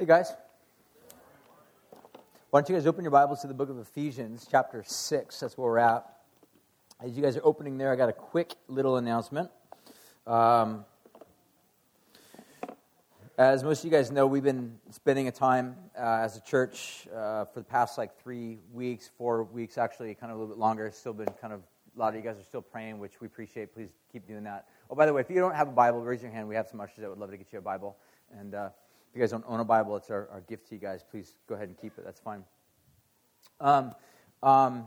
Hey, guys. Why don't you guys open your Bibles to the book of Ephesians, chapter 6? That's where we're at. As you guys are opening there, I got a quick little announcement. Um, as most of you guys know, we've been spending a time uh, as a church uh, for the past like three weeks, four weeks actually, kind of a little bit longer. Still been kind of, a lot of you guys are still praying, which we appreciate. Please keep doing that. Oh, by the way, if you don't have a Bible, raise your hand. We have some ushers that would love to get you a Bible. And uh, if you guys don't own a Bible, it's our, our gift to you guys. Please go ahead and keep it. That's fine. Um, um,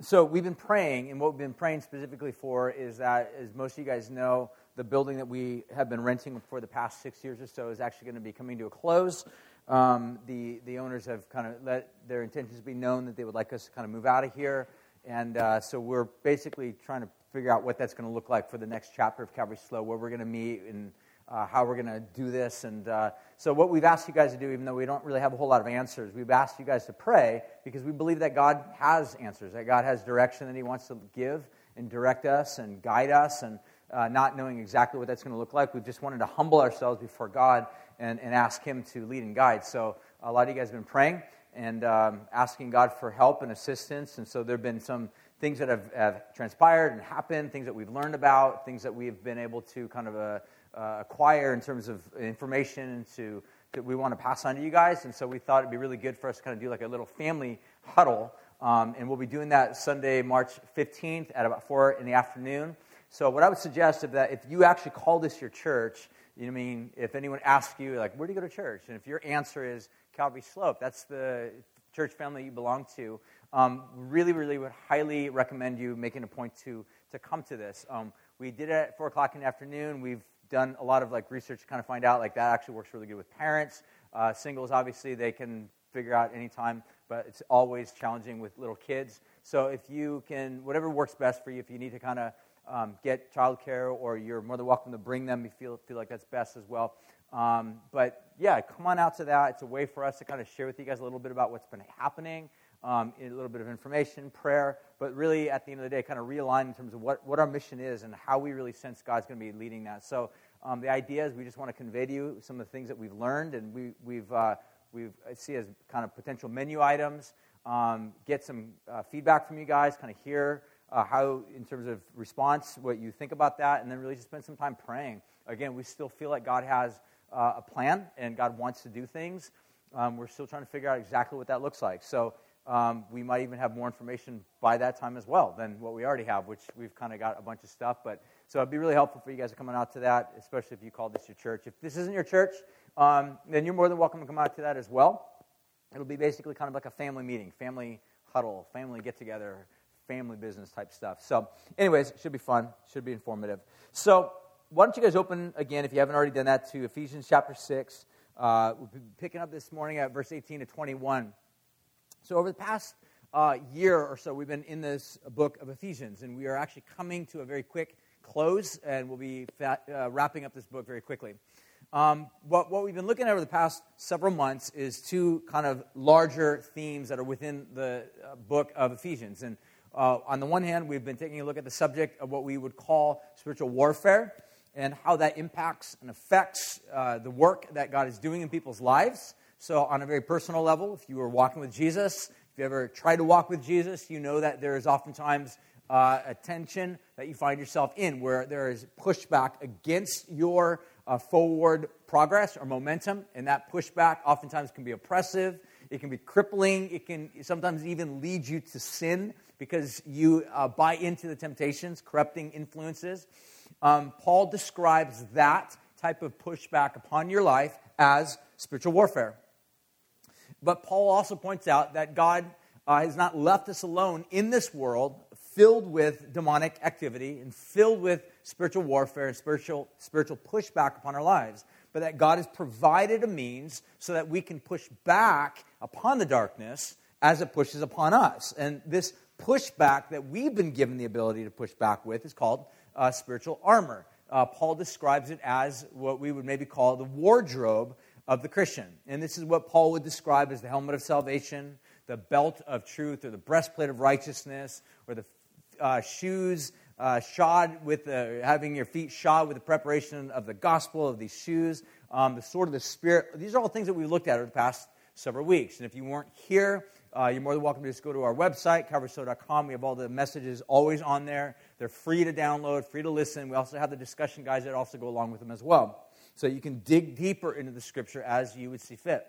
so we've been praying, and what we've been praying specifically for is that, as most of you guys know, the building that we have been renting for the past six years or so is actually going to be coming to a close. Um, the, the owners have kind of let their intentions be known that they would like us to kind of move out of here. And uh, so we're basically trying to figure out what that's going to look like for the next chapter of Calvary Slope, where we're going to meet and uh, how we're going to do this. And uh, so, what we've asked you guys to do, even though we don't really have a whole lot of answers, we've asked you guys to pray because we believe that God has answers, that God has direction that He wants to give and direct us and guide us. And uh, not knowing exactly what that's going to look like, we just wanted to humble ourselves before God and, and ask Him to lead and guide. So, a lot of you guys have been praying and um, asking God for help and assistance. And so, there have been some things that have, have, transpired and happened, things that we've learned about, things that we've been able to kind of uh, acquire in terms of information to, that we want to pass on to you guys. And so we thought it'd be really good for us to kind of do like a little family huddle. Um, and we'll be doing that Sunday, March 15th at about 4 in the afternoon. So what I would suggest is that if you actually call this your church, you know, I mean, if anyone asks you, like, where do you go to church? And if your answer is Calvary Slope, that's the church family you belong to, um, really, really would highly recommend you making a point to, to come to this. Um, we did it at 4 o'clock in the afternoon. We've done a lot of like research to kind of find out like that actually works really good with parents. Uh, singles, obviously, they can figure out anytime, but it's always challenging with little kids. So if you can, whatever works best for you, if you need to kind of um, get childcare or you're more than welcome to bring them, you feel, feel like that's best as well. Um, but yeah, come on out to that. It's a way for us to kind of share with you guys a little bit about what's been happening um, a little bit of information, prayer, but really at the end of the day, kind of realign in terms of what, what our mission is and how we really sense God's going to be leading that. So um, the idea is we just want to convey to you some of the things that we've learned and we, we've, uh, we've I see as kind of potential menu items, um, get some uh, feedback from you guys, kind of hear uh, how, in terms of response, what you think about that, and then really just spend some time praying. Again, we still feel like God has uh, a plan and God wants to do things. Um, we're still trying to figure out exactly what that looks like. So um, we might even have more information by that time as well than what we already have, which we've kind of got a bunch of stuff. But so it'd be really helpful for you guys to come out to that, especially if you call this your church. If this isn't your church, um, then you're more than welcome to come out to that as well. It'll be basically kind of like a family meeting, family huddle, family get together, family business type stuff. So, anyways, should be fun, should be informative. So, why don't you guys open again, if you haven't already done that, to Ephesians chapter 6. Uh, we'll be picking up this morning at verse 18 to 21. So, over the past uh, year or so, we've been in this book of Ephesians, and we are actually coming to a very quick close, and we'll be fat, uh, wrapping up this book very quickly. Um, what, what we've been looking at over the past several months is two kind of larger themes that are within the uh, book of Ephesians. And uh, on the one hand, we've been taking a look at the subject of what we would call spiritual warfare and how that impacts and affects uh, the work that God is doing in people's lives. So, on a very personal level, if you were walking with Jesus, if you ever tried to walk with Jesus, you know that there is oftentimes uh, a tension that you find yourself in where there is pushback against your uh, forward progress or momentum. And that pushback oftentimes can be oppressive, it can be crippling, it can sometimes even lead you to sin because you uh, buy into the temptations, corrupting influences. Um, Paul describes that type of pushback upon your life as spiritual warfare. But Paul also points out that God uh, has not left us alone in this world filled with demonic activity and filled with spiritual warfare and spiritual, spiritual pushback upon our lives, but that God has provided a means so that we can push back upon the darkness as it pushes upon us. And this pushback that we've been given the ability to push back with is called uh, spiritual armor. Uh, Paul describes it as what we would maybe call the wardrobe of the Christian. And this is what Paul would describe as the helmet of salvation, the belt of truth, or the breastplate of righteousness, or the uh, shoes uh, shod with the, having your feet shod with the preparation of the gospel of these shoes, um, the sword of the Spirit. These are all things that we've looked at over the past several weeks. And if you weren't here, uh, you're more than welcome to just go to our website, calvaryslope.com. We have all the messages always on there. They're free to download, free to listen. We also have the discussion guides that also go along with them as well. So you can dig deeper into the scripture as you would see fit.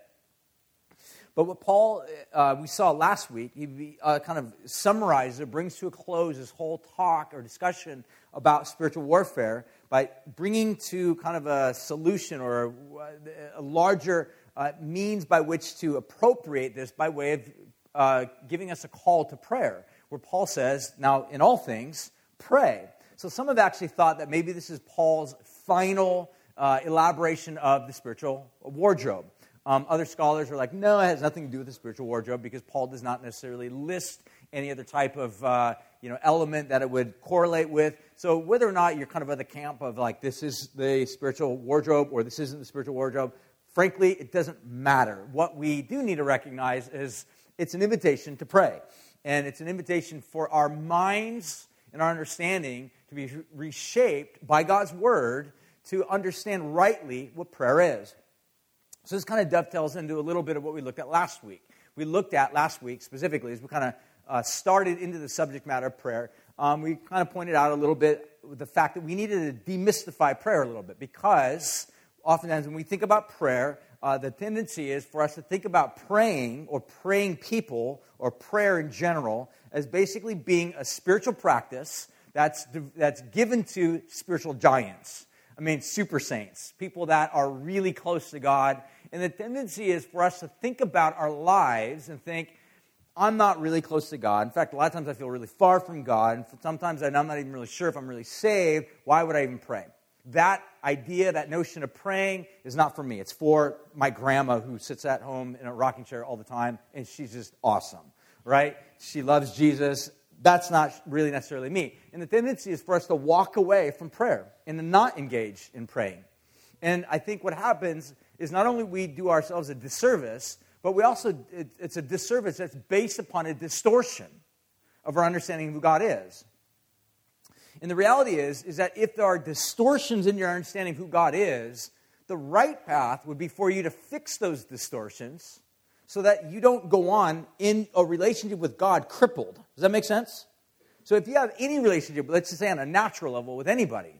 But what Paul, uh, we saw last week, he uh, kind of summarizes or brings to a close this whole talk or discussion about spiritual warfare by bringing to kind of a solution or a, a larger uh, means by which to appropriate this by way of uh, giving us a call to prayer, where Paul says, Now, in all things, pray. So some have actually thought that maybe this is Paul's final uh, elaboration of the spiritual wardrobe. Um, other scholars are like, no, it has nothing to do with the spiritual wardrobe because Paul does not necessarily list any other type of uh, you know, element that it would correlate with. So whether or not you're kind of at the camp of like, this is the spiritual wardrobe or this isn't the spiritual wardrobe, frankly, it doesn't matter. What we do need to recognize is it's an invitation to pray. And it's an invitation for our minds and our understanding to be reshaped by God's word to understand rightly what prayer is. So this kind of dovetails into a little bit of what we looked at last week. We looked at last week specifically as we kind of uh, started into the subject matter of prayer. Um, we kind of pointed out a little bit the fact that we needed to demystify prayer a little bit because oftentimes when we think about prayer, uh, the tendency is for us to think about praying or praying people or prayer in general as basically being a spiritual practice that's, that's given to spiritual giants. I mean, super saints, people that are really close to God. And the tendency is for us to think about our lives and think, I'm not really close to God. In fact, a lot of times I feel really far from God. And sometimes I'm not even really sure if I'm really saved. Why would I even pray? That idea, that notion of praying is not for me. It's for my grandma who sits at home in a rocking chair all the time, and she's just awesome, right? She loves Jesus that's not really necessarily me. And the tendency is for us to walk away from prayer and not engage in praying. And I think what happens is not only we do ourselves a disservice, but we also, it, it's a disservice that's based upon a distortion of our understanding of who God is. And the reality is, is that if there are distortions in your understanding of who God is, the right path would be for you to fix those distortions so that you don't go on in a relationship with God crippled. Does that make sense? So if you have any relationship, let's just say on a natural level with anybody,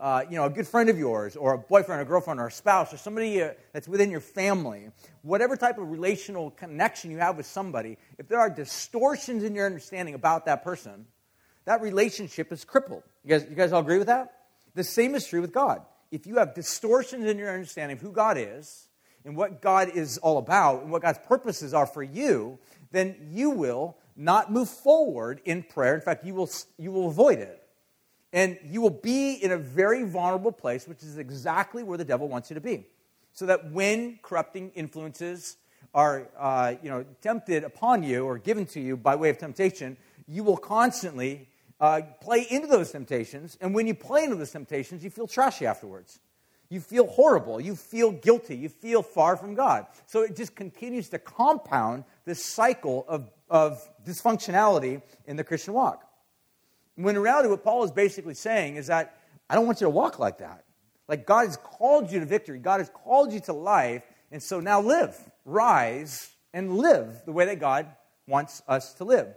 uh, you know, a good friend of yours, or a boyfriend, or girlfriend, or a spouse, or somebody uh, that's within your family, whatever type of relational connection you have with somebody, if there are distortions in your understanding about that person, that relationship is crippled. You guys, you guys all agree with that? The same is true with God. If you have distortions in your understanding of who God is, and what God is all about and what God's purposes are for you, then you will not move forward in prayer. In fact, you will, you will avoid it. And you will be in a very vulnerable place, which is exactly where the devil wants you to be. So that when corrupting influences are uh, you know, tempted upon you or given to you by way of temptation, you will constantly uh, play into those temptations. And when you play into those temptations, you feel trashy afterwards. You feel horrible. You feel guilty. You feel far from God. So it just continues to compound this cycle of, of dysfunctionality in the Christian walk. When in reality, what Paul is basically saying is that I don't want you to walk like that. Like God has called you to victory, God has called you to life, and so now live, rise, and live the way that God wants us to live.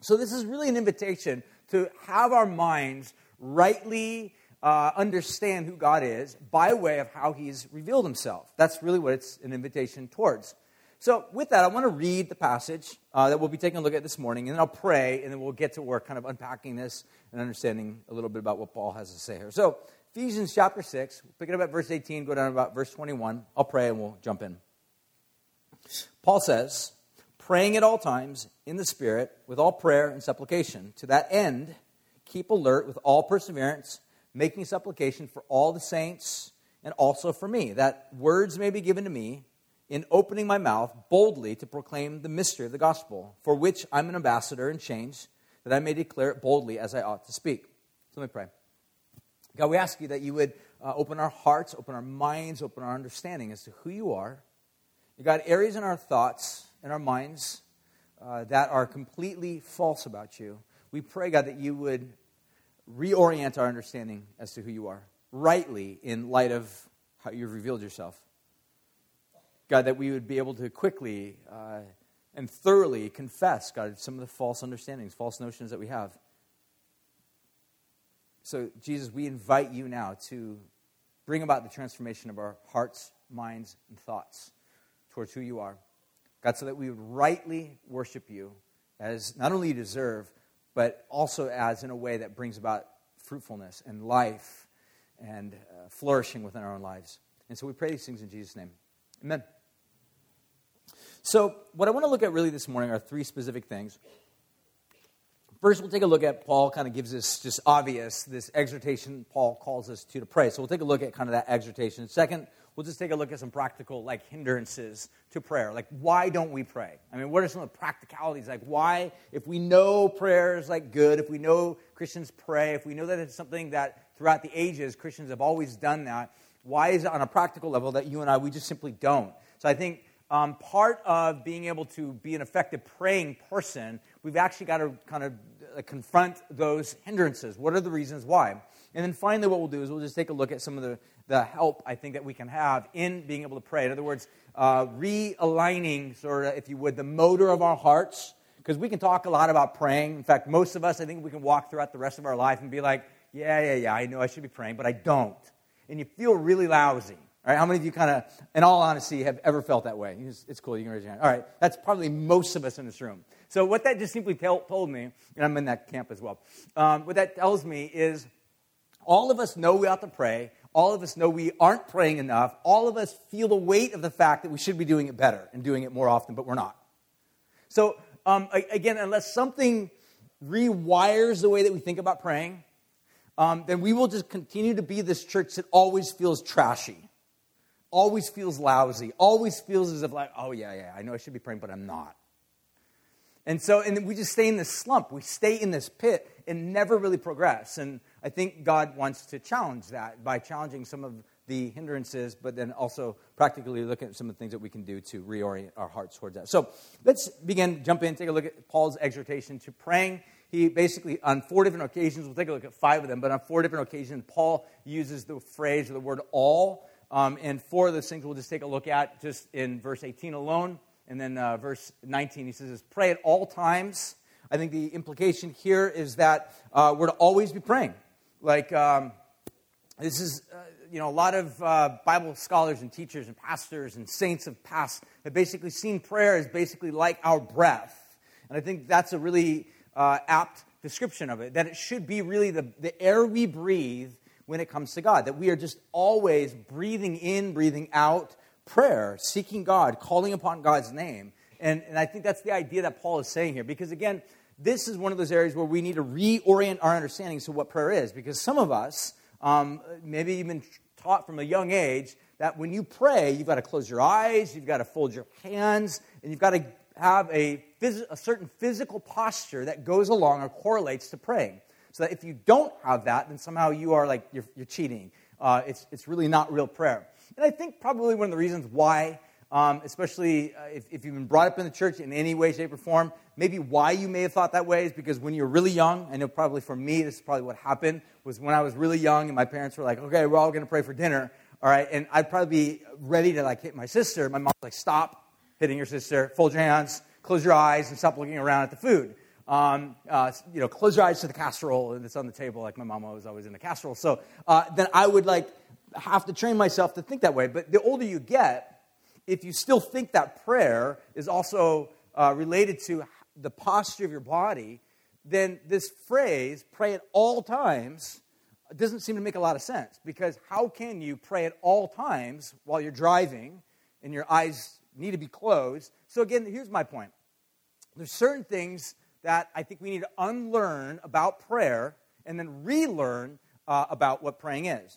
So, this is really an invitation to have our minds rightly uh, understand who God is by way of how He's revealed Himself. That's really what it's an invitation towards. So, with that, I want to read the passage uh, that we'll be taking a look at this morning, and then I'll pray, and then we'll get to work kind of unpacking this and understanding a little bit about what Paul has to say here. So, Ephesians chapter 6, pick it up at verse 18, go down about verse 21. I'll pray and we'll jump in. Paul says, praying at all times in the Spirit with all prayer and supplication. To that end, keep alert with all perseverance making supplication for all the saints and also for me, that words may be given to me in opening my mouth boldly to proclaim the mystery of the gospel, for which I'm an ambassador in chains, that I may declare it boldly as I ought to speak. So let me pray. God, we ask you that you would uh, open our hearts, open our minds, open our understanding as to who you are. You got areas in our thoughts and our minds uh, that are completely false about you. We pray, God, that you would reorient our understanding as to who you are, rightly in light of how you've revealed yourself. God, that we would be able to quickly uh, and thoroughly confess, God, some of the false understandings, false notions that we have. So, Jesus, we invite you now to bring about the transformation of our hearts, minds, and thoughts towards who you are. God, so that we would rightly worship you as not only you deserve, but also as in a way that brings about fruitfulness and life and uh, flourishing within our own lives. And so we pray these things in Jesus' name. Amen. So, what I want to look at really this morning are three specific things. First, we'll take a look at Paul kind of gives us just obvious, this exhortation Paul calls us to to pray. So we'll take a look at kind of that exhortation. Second, we'll just take a look at some practical like hindrances to prayer. Like why don't we pray? I mean, what are some of the practicalities? Like why, if we know prayer is like good, if we know Christians pray, if we know that it's something that throughout the ages Christians have always done that, why is it on a practical level that you and I we just simply don't? So I think um, part of being able to be an effective praying person, we've actually got to kind of uh, confront those hindrances. What are the reasons why? And then finally, what we'll do is we'll just take a look at some of the, the help I think that we can have in being able to pray. In other words, uh, realigning, sort of, if you would, the motor of our hearts. Because we can talk a lot about praying. In fact, most of us, I think we can walk throughout the rest of our life and be like, yeah, yeah, yeah, I know I should be praying, but I don't. And you feel really lousy. All right, how many of you kind of, in all honesty, have ever felt that way? It's cool, you can raise your hand. All right, that's probably most of us in this room. So, what that just simply tell, told me, and I'm in that camp as well, um, what that tells me is all of us know we ought to pray. All of us know we aren't praying enough. All of us feel the weight of the fact that we should be doing it better and doing it more often, but we're not. So, um, again, unless something rewires the way that we think about praying, um, then we will just continue to be this church that always feels trashy always feels lousy, always feels as if, like, oh, yeah, yeah, I know I should be praying, but I'm not. And so, and we just stay in this slump. We stay in this pit and never really progress. And I think God wants to challenge that by challenging some of the hindrances, but then also practically looking at some of the things that we can do to reorient our hearts towards that. So let's begin, jump in, take a look at Paul's exhortation to praying. He basically, on four different occasions, we'll take a look at five of them, but on four different occasions, Paul uses the phrase or the word all um, and four of those things we'll just take a look at just in verse 18 alone. And then uh, verse 19, he says, Pray at all times. I think the implication here is that uh, we're to always be praying. Like, um, this is, uh, you know, a lot of uh, Bible scholars and teachers and pastors and saints have passed have basically seen prayer as basically like our breath. And I think that's a really uh, apt description of it, that it should be really the, the air we breathe when it comes to God, that we are just always breathing in, breathing out prayer, seeking God, calling upon God's name. And, and I think that's the idea that Paul is saying here, because again, this is one of those areas where we need to reorient our understanding to what prayer is, because some of us, um, maybe even taught from a young age, that when you pray, you've got to close your eyes, you've got to fold your hands, and you've got to have a, phys- a certain physical posture that goes along or correlates to praying. So that if you don't have that, then somehow you are like, you're, you're cheating. Uh, it's, it's really not real prayer. And I think probably one of the reasons why, um, especially uh, if, if you've been brought up in the church in any way, shape, or form, maybe why you may have thought that way is because when you're really young, I know probably for me, this is probably what happened, was when I was really young and my parents were like, okay, we're all going to pray for dinner. All right, and I'd probably be ready to like hit my sister. My mom's like, stop hitting your sister, fold your hands, close your eyes, and stop looking around at the food um, uh, you know, close your eyes to the casserole and it's on the table, like my mama was always in the casserole. So uh, then I would like have to train myself to think that way. But the older you get, if you still think that prayer is also uh, related to the posture of your body, then this phrase, pray at all times, doesn't seem to make a lot of sense. Because how can you pray at all times while you're driving and your eyes need to be closed? So, again, here's my point there's certain things that I think we need to unlearn about prayer and then relearn uh, about what praying is.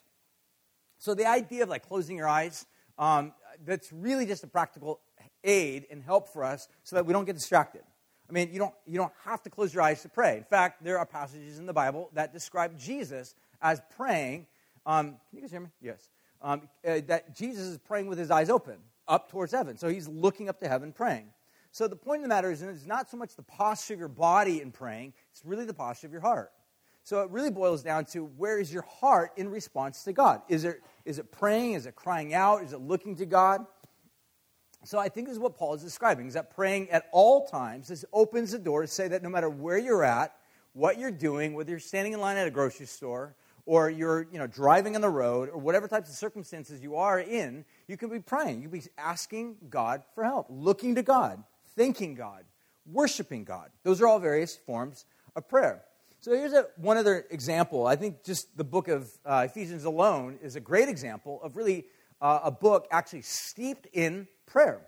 So, the idea of like closing your eyes, um, that's really just a practical aid and help for us so that we don't get distracted. I mean, you don't, you don't have to close your eyes to pray. In fact, there are passages in the Bible that describe Jesus as praying. Um, can you guys hear me? Yes. Um, uh, that Jesus is praying with his eyes open up towards heaven. So he's looking up to heaven praying. So the point of the matter is, it's not so much the posture of your body in praying, it's really the posture of your heart. So it really boils down to where is your heart in response to God? Is it, is it praying? Is it crying out? Is it looking to God? So I think this is what Paul is describing, is that praying at all times, this opens the door to say that no matter where you're at, what you're doing, whether you're standing in line at a grocery store, or you're you know, driving on the road, or whatever types of circumstances you are in, you can be praying. You can be asking God for help, looking to God, thanking God, worshiping God. Those are all various forms of prayer. So here's a, one other example. I think just the book of uh, Ephesians alone is a great example of really uh, a book actually steeped in prayer.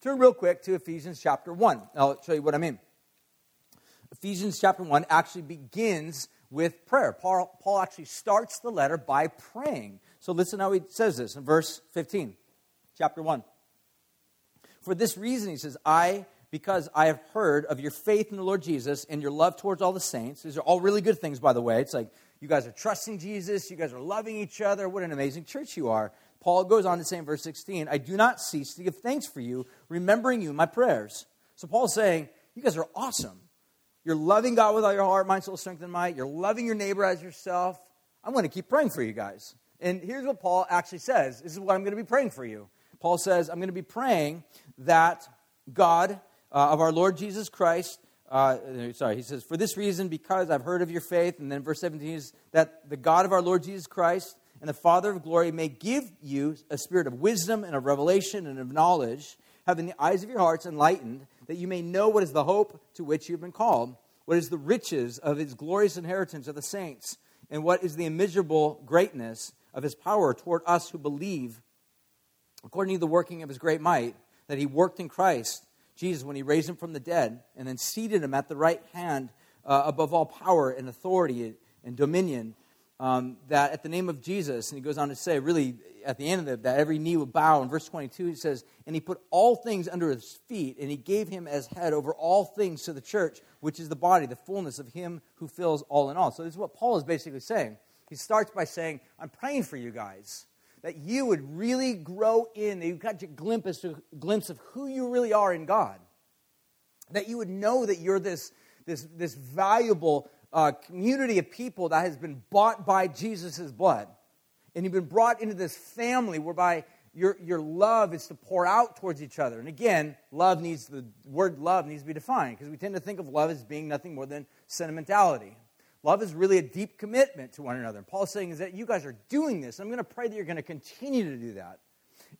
Turn real quick to Ephesians chapter 1. I'll show you what I mean. Ephesians chapter 1 actually begins with prayer. Paul, Paul actually starts the letter by praying. So listen how he says this in verse 15, chapter 1. For this reason, he says, I, because I have heard of your faith in the Lord Jesus and your love towards all the saints. These are all really good things, by the way. It's like you guys are trusting Jesus, you guys are loving each other. What an amazing church you are. Paul goes on to say in verse 16, I do not cease to give thanks for you, remembering you in my prayers. So Paul's saying, You guys are awesome. You're loving God with all your heart, mind, soul, strength, and might. You're loving your neighbor as yourself. I'm going to keep praying for you guys. And here's what Paul actually says this is what I'm going to be praying for you. Paul says, I'm going to be praying that God uh, of our Lord Jesus Christ, uh, sorry, he says, for this reason, because I've heard of your faith. And then verse 17 is that the God of our Lord Jesus Christ and the Father of glory may give you a spirit of wisdom and of revelation and of knowledge, having the eyes of your hearts enlightened that you may know what is the hope to which you have been called, what is the riches of his glorious inheritance of the saints, and what is the immeasurable greatness of his power toward us who believe, according to the working of his great might, that he worked in Christ Jesus when he raised him from the dead, and then seated him at the right hand uh, above all power and authority and dominion um, that at the name of Jesus, and he goes on to say, really, at the end of it, that every knee will bow. In verse 22, he says, And he put all things under his feet, and he gave him as head over all things to the church, which is the body, the fullness of him who fills all in all. So, this is what Paul is basically saying. He starts by saying, I'm praying for you guys, that you would really grow in, that you got a glimpse, a glimpse of who you really are in God, that you would know that you're this, this, this valuable uh, community of people that has been bought by Jesus' blood. And you've been brought into this family whereby your, your love is to pour out towards each other. And again, love needs, the word love needs to be defined because we tend to think of love as being nothing more than sentimentality. Love is really a deep commitment to one another. And Paul's saying is that you guys are doing this. I'm going to pray that you're going to continue to do that.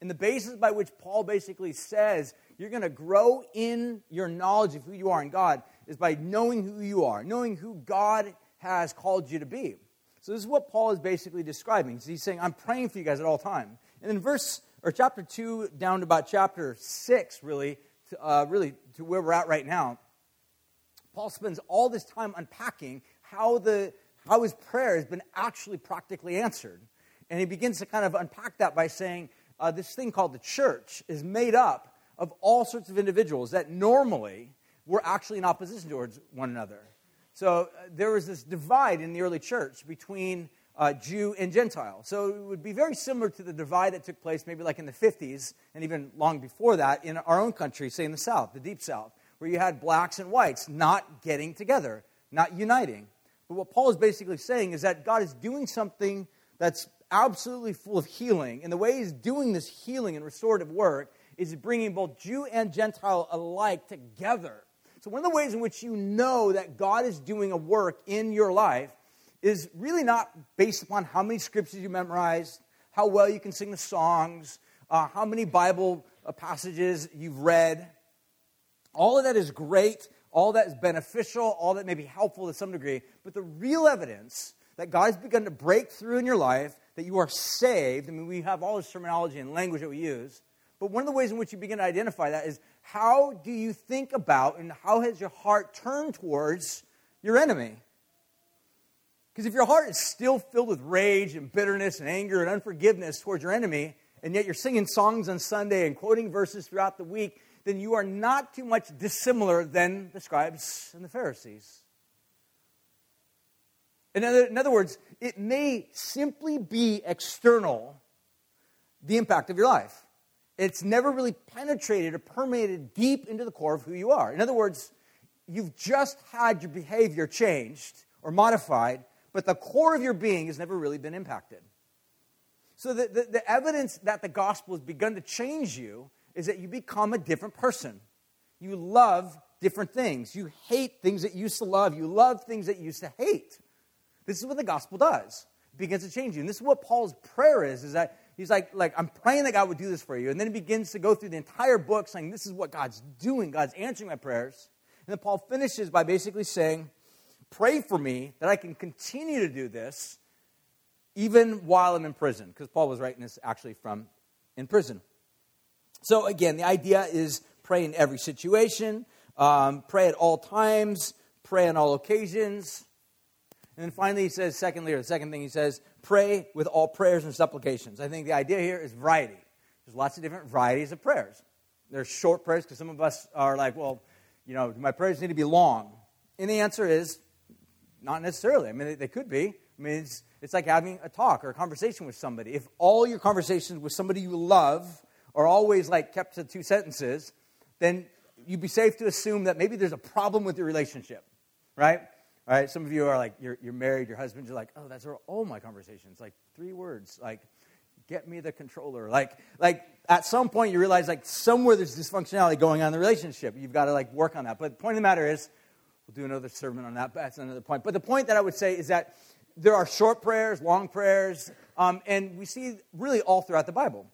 And the basis by which Paul basically says you're going to grow in your knowledge of who you are in God is by knowing who you are, knowing who God has called you to be. So this is what Paul is basically describing. So he's saying, I'm praying for you guys at all time. And in verse or chapter two down to about chapter six, really, to, uh, really to where we're at right now, Paul spends all this time unpacking how the how his prayer has been actually practically answered. And he begins to kind of unpack that by saying uh, this thing called the church is made up of all sorts of individuals that normally were actually in opposition towards one another. So uh, there was this divide in the early church between uh, Jew and Gentile. So it would be very similar to the divide that took place maybe like in the 50s and even long before that in our own country, say in the South, the Deep South, where you had blacks and whites not getting together, not uniting. But what Paul is basically saying is that God is doing something that's absolutely full of healing. And the way he's doing this healing and restorative work is bringing both Jew and Gentile alike together so, one of the ways in which you know that God is doing a work in your life is really not based upon how many scriptures you memorized, how well you can sing the songs, uh, how many Bible uh, passages you've read. All of that is great, all that is beneficial, all that may be helpful to some degree, but the real evidence that God has begun to break through in your life, that you are saved, I mean, we have all this terminology and language that we use, but one of the ways in which you begin to identify that is how do you think about and how has your heart turned towards your enemy? Because if your heart is still filled with rage and bitterness and anger and unforgiveness towards your enemy, and yet you're singing songs on Sunday and quoting verses throughout the week, then you are not too much dissimilar than the scribes and the Pharisees. In other, in other words, it may simply be external, the impact of your life it's never really penetrated or permeated deep into the core of who you are. In other words, you've just had your behavior changed or modified, but the core of your being has never really been impacted. So the, the, the evidence that the gospel has begun to change you is that you become a different person. You love different things. You hate things that you used to love. You love things that you used to hate. This is what the gospel does. It begins to change you. And this is what Paul's prayer is, is that he's like, like, I'm praying that God would do this for you. And then he begins to go through the entire book saying, this is what God's doing. God's answering my prayers. And then Paul finishes by basically saying, pray for me that I can continue to do this even while I'm in prison. Because Paul was writing this actually from in prison. So again, the idea is pray in every situation, um, pray at all times, pray on all occasions. And then finally, he says, secondly, or the second thing he says, pray with all prayers and supplications. I think the idea here is variety. There's lots of different varieties of prayers. There's short prayers because some of us are like, well, you know, my prayers need to be long. And the answer is not necessarily. I mean, they, could be. I mean, it's, it's like having a talk or a conversation with somebody. If all your conversations with somebody you love are always like kept to two sentences, then you'd be safe to assume that maybe there's a problem with your relationship, right? All right, some of you are like, you're, you're married, your husband, you're like, oh, that's all my conversations, like three words, like, get me the controller. Like, like at some point you realize like somewhere there's dysfunctionality going on in the relationship. You've got to like work on that. But the point of the matter is, we'll do another sermon on that, but that's another point. But the point that I would say is that there are short prayers, long prayers, um, and we see really all throughout the Bible.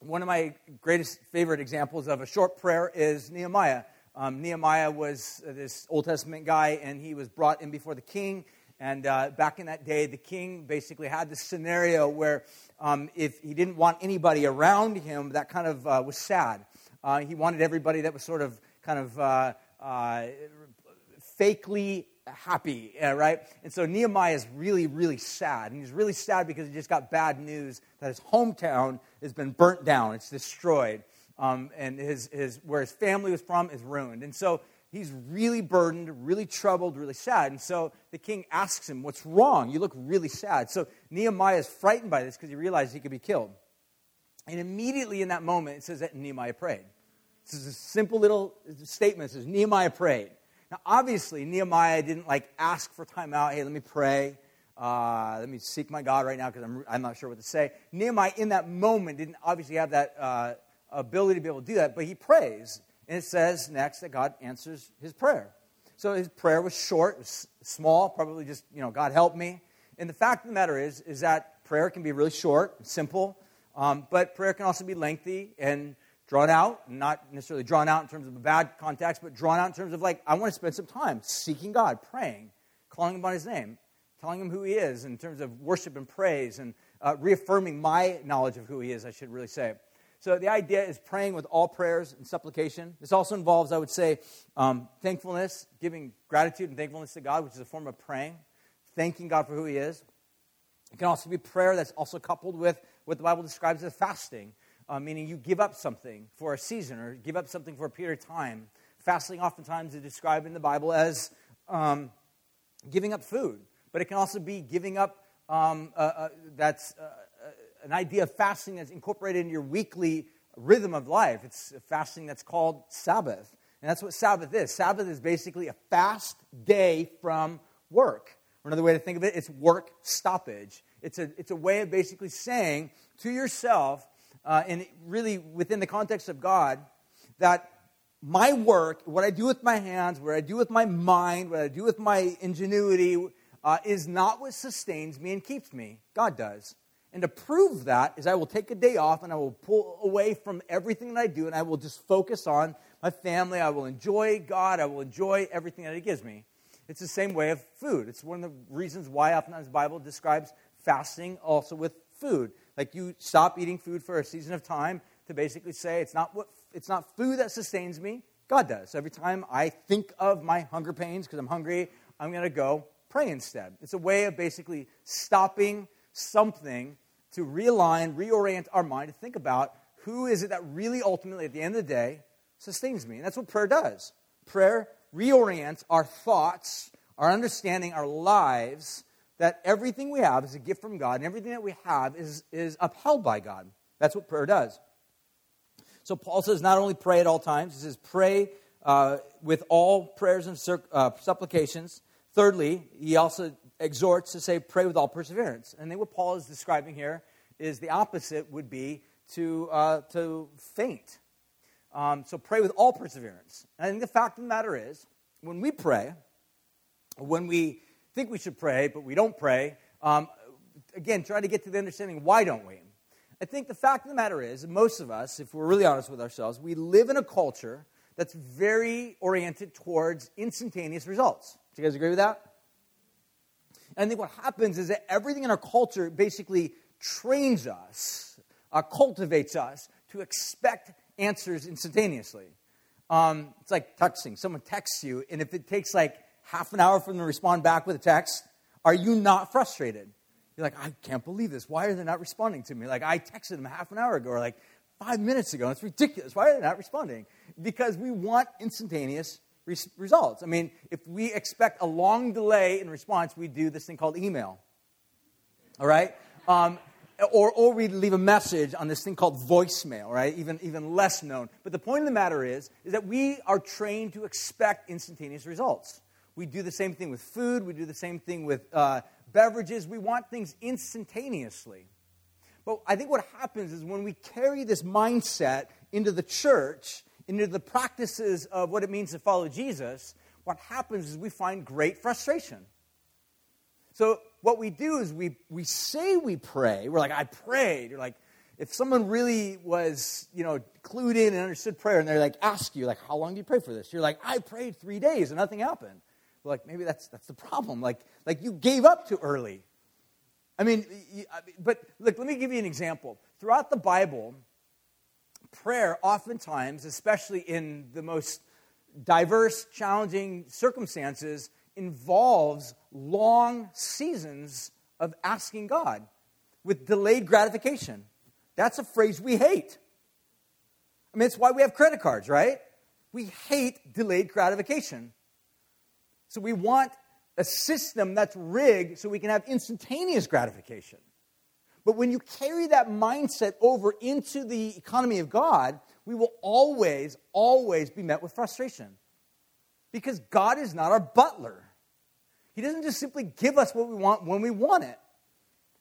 One of my greatest favorite examples of a short prayer is Nehemiah. Um, Nehemiah was this Old Testament guy, and he was brought in before the king. And uh, back in that day, the king basically had this scenario where um, if he didn't want anybody around him, that kind of uh, was sad. Uh, he wanted everybody that was sort of kind of uh, uh, fakely happy, right? And so Nehemiah is really, really sad. And he's really sad because he just got bad news that his hometown has been burnt down, it's destroyed um, and his, his, where his family was from is ruined. And so he's really burdened, really troubled, really sad. And so the king asks him, What's wrong? You look really sad. So Nehemiah is frightened by this because he realizes he could be killed. And immediately in that moment, it says that Nehemiah prayed. This is a simple little statement. It says, Nehemiah prayed. Now, obviously, Nehemiah didn't like ask for time out. Hey, let me pray. Uh, let me seek my God right now because I'm, I'm not sure what to say. Nehemiah, in that moment, didn't obviously have that uh, ability to be able to do that, but he prays. And it says next that God answers his prayer. So his prayer was short, was small, probably just, you know, God help me. And the fact of the matter is, is that prayer can be really short, simple, um, but prayer can also be lengthy and drawn out, not necessarily drawn out in terms of a bad context, but drawn out in terms of like, I want to spend some time seeking God, praying, calling upon his name, telling him who he is in terms of worship and praise, and uh, reaffirming my knowledge of who he is, I should really say. So the idea is praying with all prayers and supplication. This also involves, I would say, um, thankfulness, giving gratitude and thankfulness to God, which is a form of praying, thanking God for who He is. It can also be prayer that's also coupled with what the Bible describes as fasting, uh, meaning you give up something for a season or give up something for a period of time. Fasting oftentimes is described in the Bible as um, giving up food, but it can also be giving up um, uh, uh, that's uh, an idea of fasting that's incorporated in your weekly rhythm of life. It's a fasting that's called Sabbath. And that's what Sabbath is. Sabbath is basically a fast day from work. Or another way to think of it, it's work stoppage. It's a, it's a way of basically saying to yourself, uh, and really within the context of God, that my work, what I do with my hands, what I do with my mind, what I do with my ingenuity, uh, is not what sustains me and keeps me. God does. And to prove that is I will take a day off and I will pull away from everything that I do and I will just focus on my family. I will enjoy God. I will enjoy everything that He gives me. It's the same way of food. It's one of the reasons why oftentimes the Bible describes fasting also with food. Like you stop eating food for a season of time to basically say it's not what it's not food that sustains me. God does. So every time I think of my hunger pains because I'm hungry, I'm going to go pray instead. It's a way of basically stopping something to realign, reorient our mind to think about who is it that really ultimately, at the end of the day, sustains me. And that's what prayer does. Prayer reorients our thoughts, our understanding, our lives, that everything we have is a gift from God, and everything that we have is, is upheld by God. That's what prayer does. So Paul says not only pray at all times, he says pray uh, with all prayers and uh, supplications. Thirdly, he also exhorts to say, pray with all perseverance. And then what Paul is describing here is the opposite would be to, uh, to faint. Um, so pray with all perseverance. And the fact of the matter is, when we pray, when we think we should pray, but we don't pray, um, again, try to get to the understanding why don't we? I think the fact of the matter is, most of us, if we're really honest with ourselves, we live in a culture that's very oriented towards instantaneous results. Do you guys agree with that? And I think what happens is that everything in our culture basically trains us, uh, cultivates us to expect answers instantaneously. Um, it's like texting. Someone texts you, and if it takes like half an hour for them to respond back with a text, are you not frustrated? You're like, I can't believe this. Why are they not responding to me? Like, I texted them half an hour ago, or like five minutes ago. It's ridiculous. Why are they not responding? Because we want instantaneous res- results. I mean, if we expect a long delay in response, we do this thing called email. All right? Um, or, or we leave a message on this thing called voicemail, right? Even, even less known. But the point of the matter is, is that we are trained to expect instantaneous results. We do the same thing with food. We do the same thing with uh, beverages. We want things instantaneously. But I think what happens is when we carry this mindset into the church, into the practices of what it means to follow Jesus, what happens is we find great frustration. So what we do is we, we say we pray. We're like, I prayed. You're like, if someone really was, you know, clued in and understood prayer, and they're like, ask you, like, how long do you pray for this? You're like, I prayed three days and nothing happened like maybe that's that's the problem. Like like you gave up too early. I mean, but look, let me give you an example. Throughout the Bible, prayer oftentimes, especially in the most diverse, challenging circumstances, involves long seasons of asking God with delayed gratification. That's a phrase we hate. I mean, it's why we have credit cards, right? We hate delayed gratification. So we want a system that's rigged so we can have instantaneous gratification. But when you carry that mindset over into the economy of God, we will always, always be met with frustration. Because God is not our butler. He doesn't just simply give us what we want when we want it.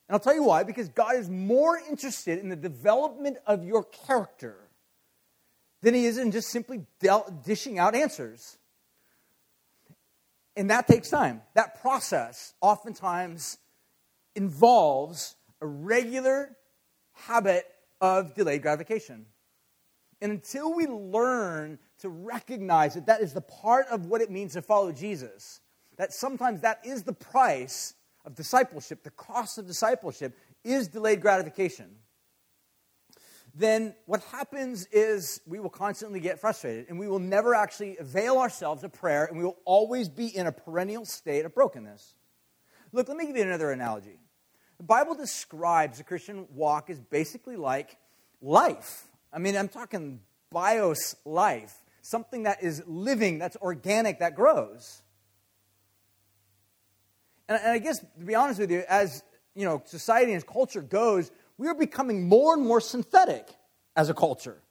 And I'll tell you why because God is more interested in the development of your character than He is in just simply dishing out answers. And that takes time. That process oftentimes involves a regular habit of delayed gratification. And until we learn to recognize that that is the part of what it means to follow Jesus, that sometimes that is the price of discipleship, the cost of discipleship is delayed gratification then what happens is we will constantly get frustrated and we will never actually avail ourselves of prayer and we will always be in a perennial state of brokenness. Look, let me give you another analogy. The Bible describes the Christian walk as basically like life. I mean, I'm talking bios life, something that is living, that's organic, that grows. And, I guess, to be honest with you, as you know, society and culture goes, we are becoming more and more synthetic as a culture.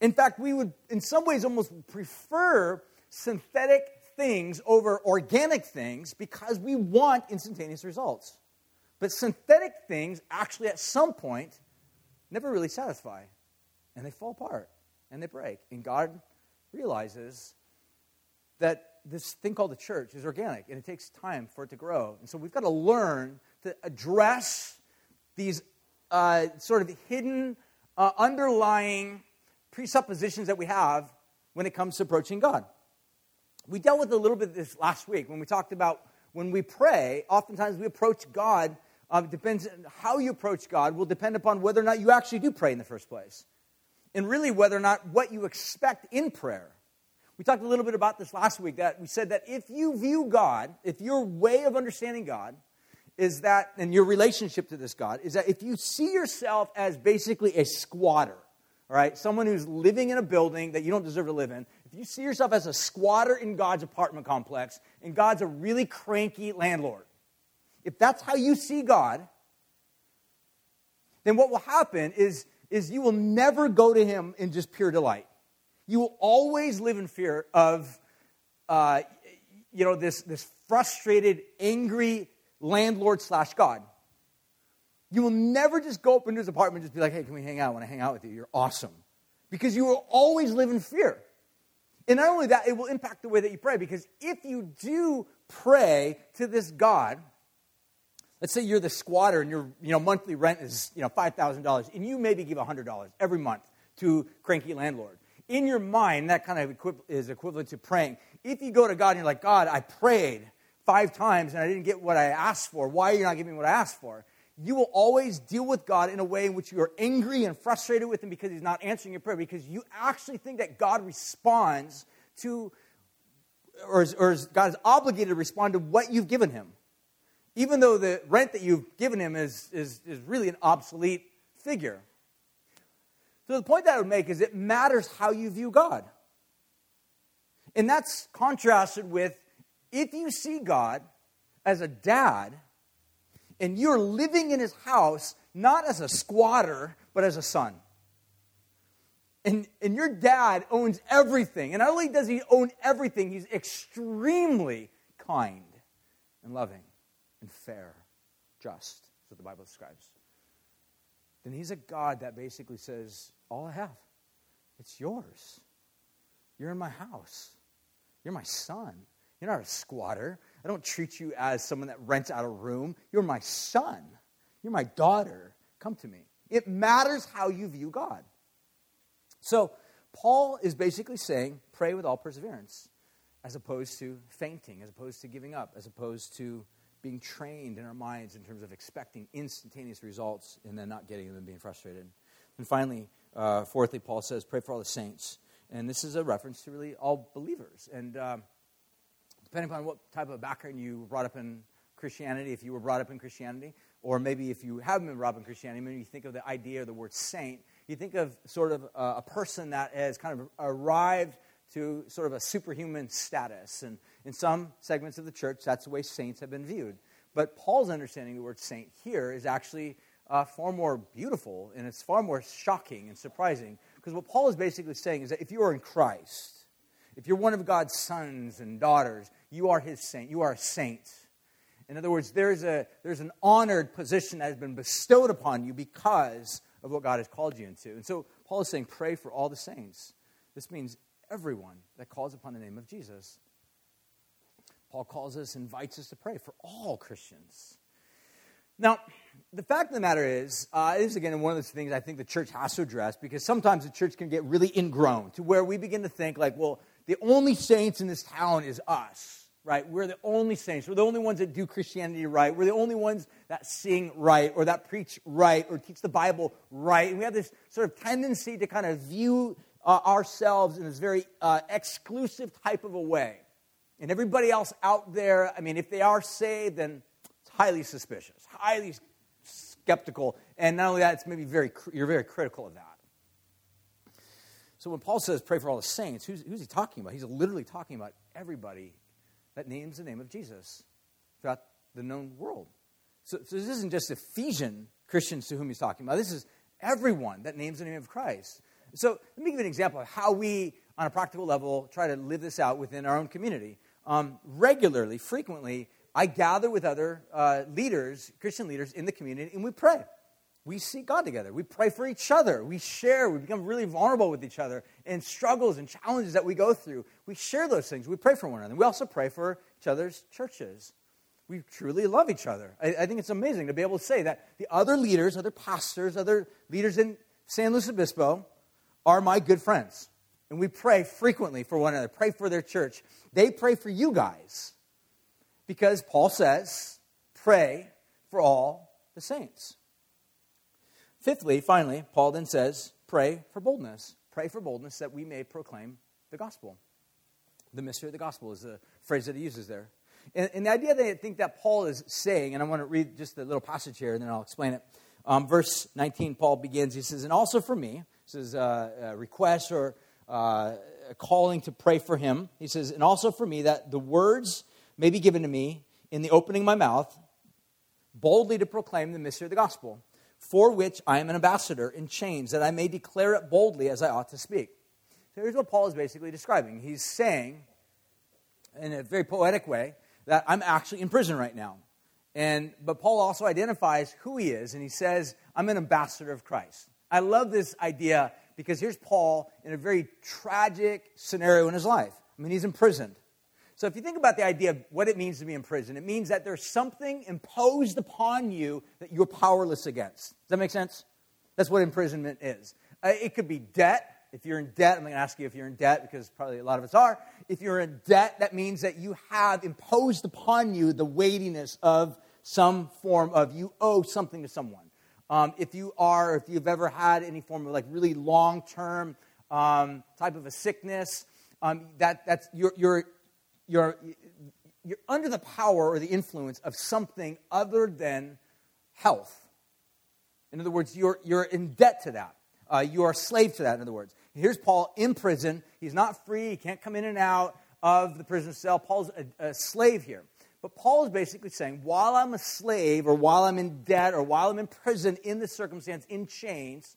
In fact, we would, in some ways, almost prefer synthetic things over organic things because we want instantaneous results. But synthetic things actually, at some point, never really satisfy. And they fall apart and they break. And God realizes that this thing called the church is organic and it takes time for it to grow. And so we've got to learn to address these uh, sort of hidden, uh, underlying presuppositions that we have when it comes to approaching God. We dealt with a little bit of this last week when we talked about when we pray, oftentimes we approach God. Um, depends how you approach God will depend upon whether or not you actually do pray in the first place, and really whether or not what you expect in prayer. We talked a little bit about this last week. That we said that if you view God, if your way of understanding God is that, and your relationship to this God, is that if you see yourself as basically a squatter, all right, someone who's living in a building that you don't deserve to live in, if you see yourself as a squatter in God's apartment complex, and God's a really cranky landlord, if that's how you see God, then what will happen is, is you will never go to Him in just pure delight. You will always live in fear of, uh, you know, this, this frustrated, angry, landlord slash God. You will never just go up into his apartment and just be like, hey, can we hang out? I want to hang out with you. You're awesome. Because you will always live in fear. And not only that, it will impact the way that you pray. Because if you do pray to this God, let's say you're the squatter and your you know, monthly rent is you know, $5,000, and you maybe give $100 every month to cranky landlord. In your mind, that kind of is equivalent to praying. If you go to God and you're like, God, I prayed five times and I didn't get what I asked for, why are you not giving me what I asked for? you will always deal with God in a way in which you are angry and frustrated with Him because He's not answering your prayer, because you actually think that God responds to, or, is, or is God is obligated to respond to what you've given Him. Even though the rent that you've given Him is, is, is really an obsolete figure. So the point that I would make is it matters how you view God. And that's contrasted with if you see God as a dad and you're living in his house not as a squatter, but as a son. And, and your dad owns everything. And not only does he own everything, he's extremely kind and loving and fair, just, is what the Bible describes. Then he's a God that basically says, All I have, it's yours. You're in my house. You're my son. You're not a squatter. I don't treat you as someone that rents out a room. You're my son. You're my daughter. Come to me. It matters how you view God. So, Paul is basically saying pray with all perseverance, as opposed to fainting, as opposed to giving up, as opposed to being trained in our minds in terms of expecting instantaneous results and then not getting them and being frustrated. And finally, uh, fourthly, Paul says, pray for all the saints. And this is a reference to really all believers. And um, depending upon what type of background you were brought up in Christianity, if you were brought up in Christianity, or maybe if you haven't been brought up in Christianity, maybe you think of the idea of the word saint, you think of sort of a, a person that has kind of arrived to sort of a superhuman status. And in some segments of the church, that's the way saints have been viewed. But Paul's understanding of the word saint here is actually uh, far more beautiful and it's far more shocking and surprising. Because what Paul is basically saying is that if you are in Christ, if you're one of God's sons and daughters, you are his saint. You are a saint. In other words, there's, a, there's an honored position that has been bestowed upon you because of what God has called you into. And so Paul is saying, pray for all the saints. This means everyone that calls upon the name of Jesus. Paul calls us, invites us to pray for all Christians. Now, the fact of the matter is, uh, is again one of those things I think the church has to address because sometimes the church can get really ingrown to where we begin to think, like, well, the only saints in this town is us, right? We're the only saints. We're the only ones that do Christianity right. We're the only ones that sing right or that preach right or teach the Bible right. And we have this sort of tendency to kind of view uh, ourselves in this very uh, exclusive type of a way. And everybody else out there, I mean, if they are saved, then it's highly suspicious, highly skeptical. And not only that, it's maybe very, you're very critical of that. So when Paul says pray for all the saints, who's, who's he talking about? He's literally talking about everybody that names the name of Jesus throughout the known world. So, so this isn't just Ephesian Christians to whom he's talking about. This is everyone that names the name of Christ. So let me give you an example of how we, on a practical level, try to live this out within our own community. Um, regularly, frequently, I gather with other uh, leaders, Christian leaders in the community, and we pray we seek God together. We pray for each other. We share. We become really vulnerable with each other and struggles and challenges that we go through. We share those things. We pray for one another. We also pray for each other's churches. We truly love each other. I, I think it's amazing to be able to say that the other leaders, other pastors, other leaders in San Luis Obispo are my good friends. And we pray frequently for one another, pray for their church. They pray for you guys because Paul says, pray for all the saints. Fifthly, finally, Paul then says, pray for boldness. Pray for boldness that we may proclaim the gospel. The mystery of the gospel is the phrase that he uses there. And, and the idea that I think that Paul is saying, and I want to read just a little passage here and then I'll explain it. Um, verse 19, Paul begins, he says, And also for me, this is a, a request or uh, a calling to pray for him. He says, And also for me, that the words may be given to me in the opening of my mouth, boldly to proclaim the mystery of the gospel for which I am an ambassador in chains, that I may declare it boldly as I ought to speak. So here's what Paul is basically describing. He's saying, in a very poetic way, that I'm actually in prison right now. And, but Paul also identifies who he is, and he says, I'm an ambassador of Christ. I love this idea because here's Paul in a very tragic scenario in his life. I mean, he's imprisoned. So if you think about the idea of what it means to be in prison, it means that there's something imposed upon you that you're powerless against. Does that make sense? That's what imprisonment is. Uh, it could be debt. If you're in debt, I'm going to ask you if you're in debt because probably a lot of us are. If you're in debt, that means that you have imposed upon you the weightiness of some form of you owe something to someone. Um, if you are, if you've ever had any form of like really long term um, type of a sickness, um, that, that's, you're, you're, you're, you're under the power or the influence of something other than health. In other words, you're, you're in debt to that. Uh, you are a slave to that, in other words. Here's Paul in prison. He's not free. He can't come in and out of the prison cell. Paul's a, a slave here. But Paul is basically saying, while I'm a slave, or while I'm in debt, or while I'm in prison in this circumstance, in chains,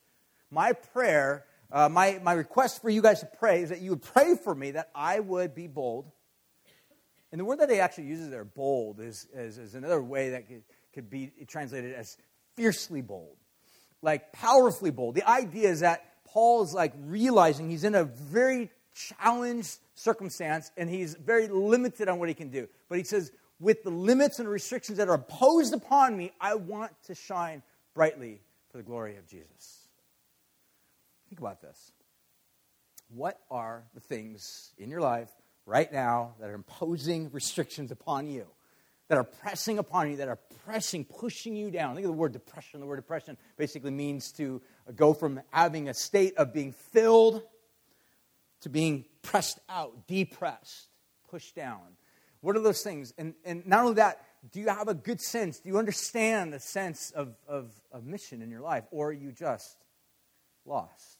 my prayer, uh, my, my request for you guys to pray is that you would pray for me that I would be bold. And the word that he actually uses there, bold, is, is, is another way that could, could be translated as fiercely bold, like powerfully bold. The idea is that Paul is like realizing he's in a very challenged circumstance and he's very limited on what he can do. But he says, with the limits and restrictions that are imposed upon me, I want to shine brightly for the glory of Jesus. Think about this. What are the things in your life right now that are imposing restrictions upon you? That are pressing upon you, that are pressing, pushing you down. Think of the word depression. The word depression basically means to go from having a state of being filled to being pressed out, depressed, pushed down. What are those things? And, and not only that, do you have a good sense? Do you understand the sense of, of, of mission in your life? Or are you just lost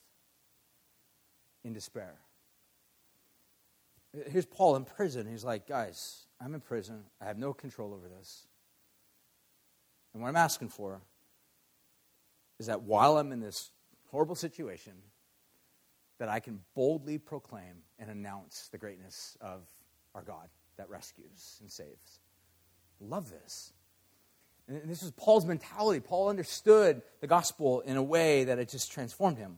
in despair? Here's Paul in prison. He's like, guys, I'm in prison. I have no control over this. And what I'm asking for is that while I'm in this horrible situation, that I can boldly proclaim and announce the greatness of our God that rescues and saves. Love this. And this was Paul's mentality. Paul understood the gospel in a way that it just transformed him.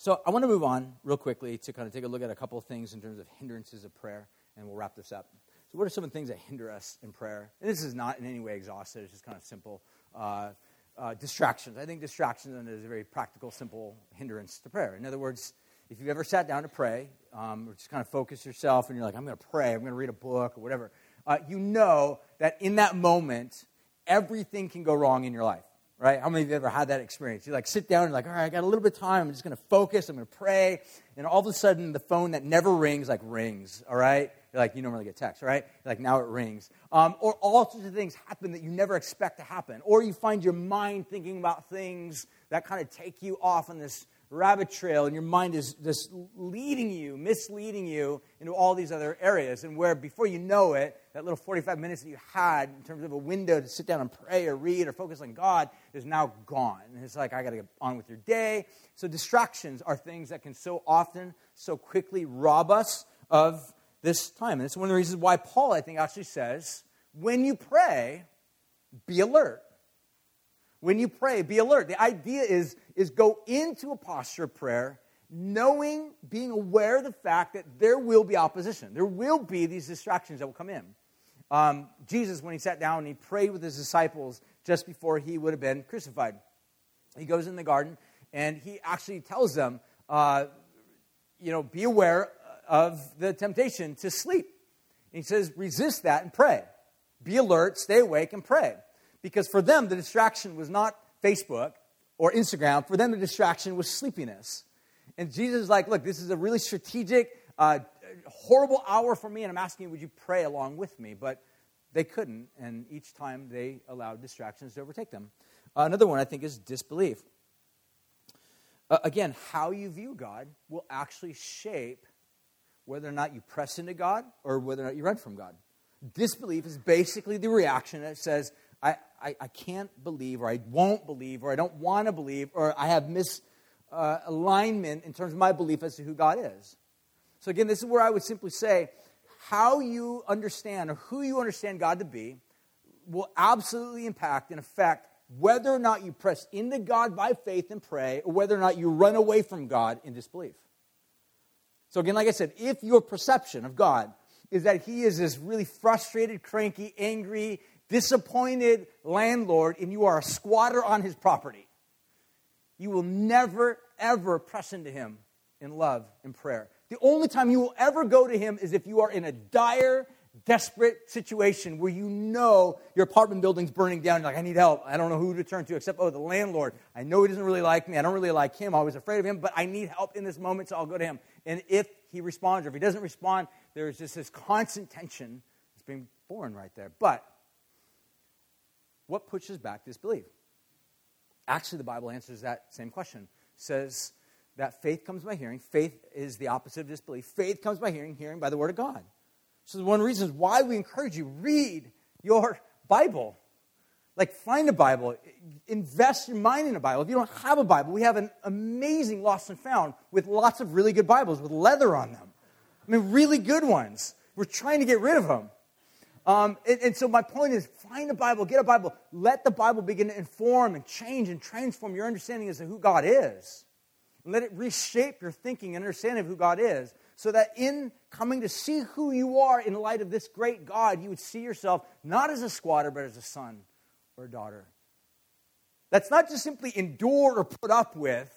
So I want to move on real quickly to kind of take a look at a couple of things in terms of hindrances of prayer, and we'll wrap this up. So, what are some of the things that hinder us in prayer? And this is not in any way exhaustive, it's just kind of simple. Uh, uh, distractions. I think distractions is a very practical, simple hindrance to prayer. In other words, if you've ever sat down to pray, um, or just kind of focus yourself and you're like, I'm going to pray, I'm going to read a book or whatever, uh, you know that in that moment, everything can go wrong in your life, right? How many of you ever had that experience? You like sit down and like, all right, I got a little bit of time. I'm just going to focus. I'm going to pray. And all of a sudden, the phone that never rings, like, rings, all right? You're like, you normally get text, right? You're like, now it rings. Um, or all sorts of things happen that you never expect to happen. Or you find your mind thinking about things that kind of take you off on this rabbit trail and your mind is just leading you, misleading you into all these other areas. And where before you know it, that little 45 minutes that you had in terms of a window to sit down and pray or read or focus on God is now gone. And it's like, I got to get on with your day. So distractions are things that can so often, so quickly rob us of this time. And it's one of the reasons why Paul, I think, actually says, when you pray, be alert. When you pray, be alert. The idea is, is go into a posture of prayer knowing, being aware of the fact that there will be opposition. There will be these distractions that will come in. Um, Jesus, when he sat down and he prayed with his disciples just before he would have been crucified, he goes in the garden and he actually tells them, uh, you know, be aware of the temptation to sleep. And he says, resist that and pray. Be alert, stay awake, and pray. Because for them, the distraction was not Facebook or Instagram. For them, the distraction was sleepiness. And Jesus is like, look, this is a really strategic, uh, horrible hour for me, and I'm asking you, would you pray along with me? But they couldn't, and each time they allowed distractions to overtake them. Uh, another one, I think, is disbelief. Uh, again, how you view God will actually shape whether or not you press into God or whether or not you run from God. Disbelief is basically the reaction that says, I, I, can't believe, or I won't believe, or I don't want to believe, or I have misalignment uh, in terms of my belief as to who God is. So, again, this is where I would simply say how you understand or who you understand God to be will absolutely impact and affect whether or not you press into God by faith and pray, or whether or not you run away from God in disbelief. So, again, like I said, if your perception of God is that He is this really frustrated, cranky, angry, disappointed landlord, and you are a squatter on His property, you will never, ever press into Him in love and prayer. The only time you will ever go to Him is if you are in a dire, desperate situation where you know your apartment building's burning down. You're like, I need help. I don't know who to turn to except, oh, the landlord. I know he doesn't really like me. I don't really like him. I was afraid of him, but I need help in this moment, so I'll go to him. And if he responds or if he doesn't respond, there's just this constant tension that's being born right there. But what pushes back disbelief? Actually, the Bible answers that same question. It says that faith comes by hearing. Faith is the opposite of disbelief. Faith comes by hearing, hearing by the word of God. So one reasons why we encourage you read your Bible. Like find a Bible, invest your mind in a Bible. If you don't have a Bible, we have an amazing lost and found with lots of really good Bibles with leather on them. I mean, really good ones. We're trying to get rid of them. Um, and, and, so my point is find a Bible, get a Bible, let the Bible begin to inform and change and transform your understanding as to who God is. Let it reshape your thinking and understanding of who God is, so that in coming to see who you are in light of this great God, you would see yourself not as a squatter, but as a son or a daughter. That's not just simply endure or put up with,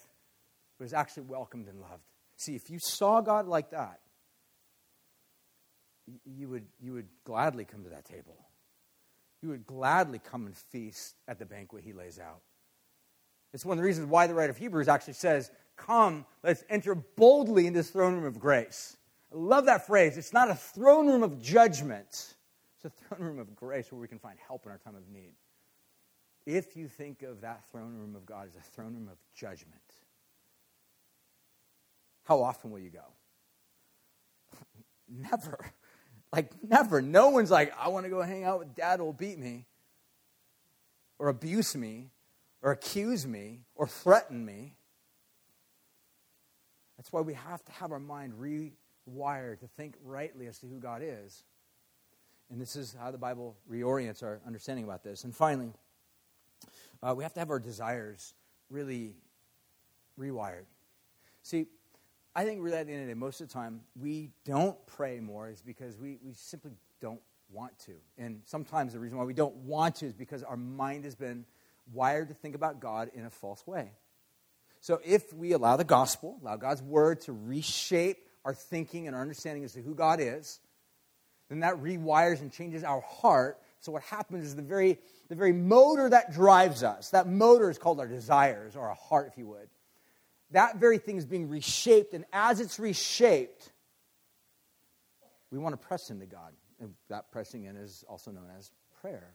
but is actually welcomed and loved. See, if you saw God like that, you would, you would gladly come to that table. You would gladly come and feast at the banquet he lays out. It's one of the reasons why the writer of Hebrews actually says, Come, let's enter boldly into this throne room of grace. I love that phrase. It's not a throne room of judgment, it's a throne room of grace where we can find help in our time of need. If you think of that throne room of God as a throne room of judgment, how often will you go? Never. Like, never. No one's like, I want to go hang out with dad who will beat me, or abuse me, or accuse me, or threaten me. That's why we have to have our mind rewired to think rightly as to who God is. And this is how the Bible reorients our understanding about this. And finally, uh, we have to have our desires really rewired. See, I think really at the end of the day, most of the time, we don't pray more is because we, we simply don't want to. And sometimes the reason why we don't want to is because our mind has been wired to think about God in a false way. So if we allow the gospel, allow God's word to reshape our thinking and our understanding as to who God is, then that rewires and changes our heart. So what happens is the very, the very motor that drives us, that motor is called our desires, or our heart, if you would that very thing is being reshaped. And as it's reshaped, we want to press into God. And that pressing in is also known as prayer.